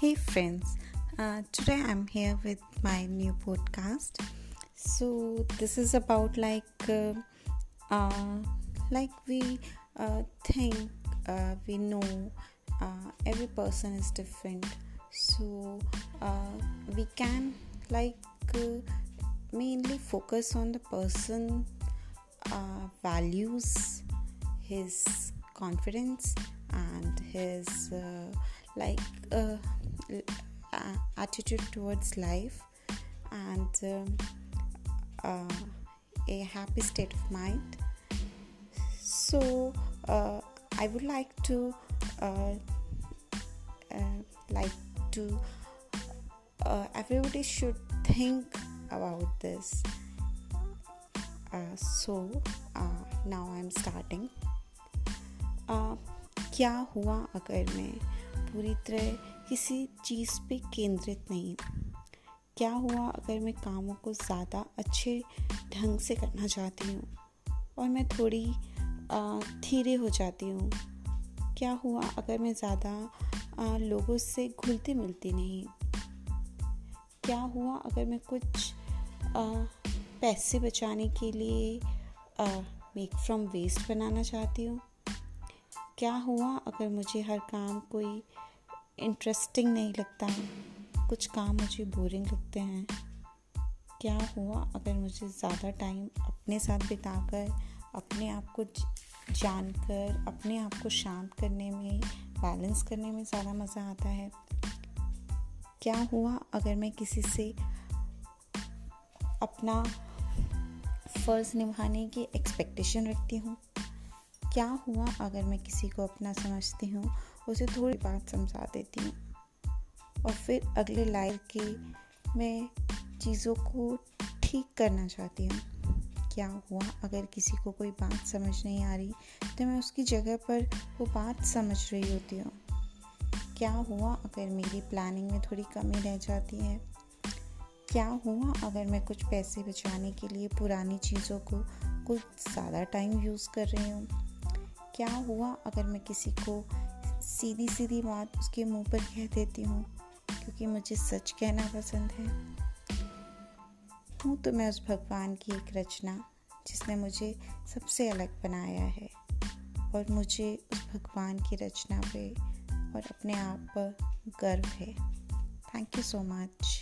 Hey friends, uh, today I'm here with my new podcast. So this is about like uh, uh, like we uh, think uh, we know uh, every person is different. So we can like mainly focus on the person values, his confidence, and his like uh, uh, attitude towards life and um, uh, a happy state of mind so uh, i would like to uh, uh, like to everybody should think about this so now i'm starting क्या हुआ अगर मैं पूरी तरह किसी चीज़ पे केंद्रित नहीं। क्या हुआ अगर मैं कामों को ज़्यादा अच्छे ढंग से करना चाहती हूँ और मैं थोड़ी धीरे हो जाती हूँ? क्या हुआ अगर मैं ज़्यादा लोगों से घुलती मिलती नहीं? क्या हुआ अगर मैं कुछ आ, पैसे बचाने के लिए मेक फ्रॉम वेस्ट बनाना चाहती हूँ? क्या हुआ अगर मुझे हर काम कोई इंटरेस्टिंग नहीं लगता। कुछ काम मुझे बोरिंग लगते हैं। क्या हुआ अगर मुझे ज़्यादा टाइम अपने साथ बिताकर, अपने आप को जानकर, अपने आप को शांत करने में बैलेंस करने में ज़्यादा मज़ा आता है? क्या हुआ अगर मैं किसी से अपना फ़र्ज़ निभाने की एक्सपेक्टेशन रखती हूँ? क्या हुआ अगर मैं किसी को अपना समझती हूँ, उसे थोड़ी बात समझा देती हूँ। और फिर अगले लाइफ के मैं चीज़ों को ठीक करना चाहती हूँ। क्या हुआ अगर किसी को कोई बात समझ नहीं आ रही तो मैं उसकी जगह पर वो बात समझ रही होती हूँ। क्या हुआ अगर मेरी प्लानिंग में थोड़ी कमी रह जाती है? क्या हुआ अगर मैं कुछ पैसे बचाने के लिए पुरानी चीज़ों को कुछ ज़्यादा टाइम यूज़ कर रही हूँ? क्या हुआ अगर मैं किसी को सीधी सीधी बात उसके मुँह पर कह देती हूँ? क्योंकि मुझे सच कहना पसंद है। हूँ तो मैं उस भगवान की एक रचना, जिसने मुझे सबसे अलग बनाया है और मुझे उस भगवान की रचना पे और अपने आप पर गर्व है। Thank you so much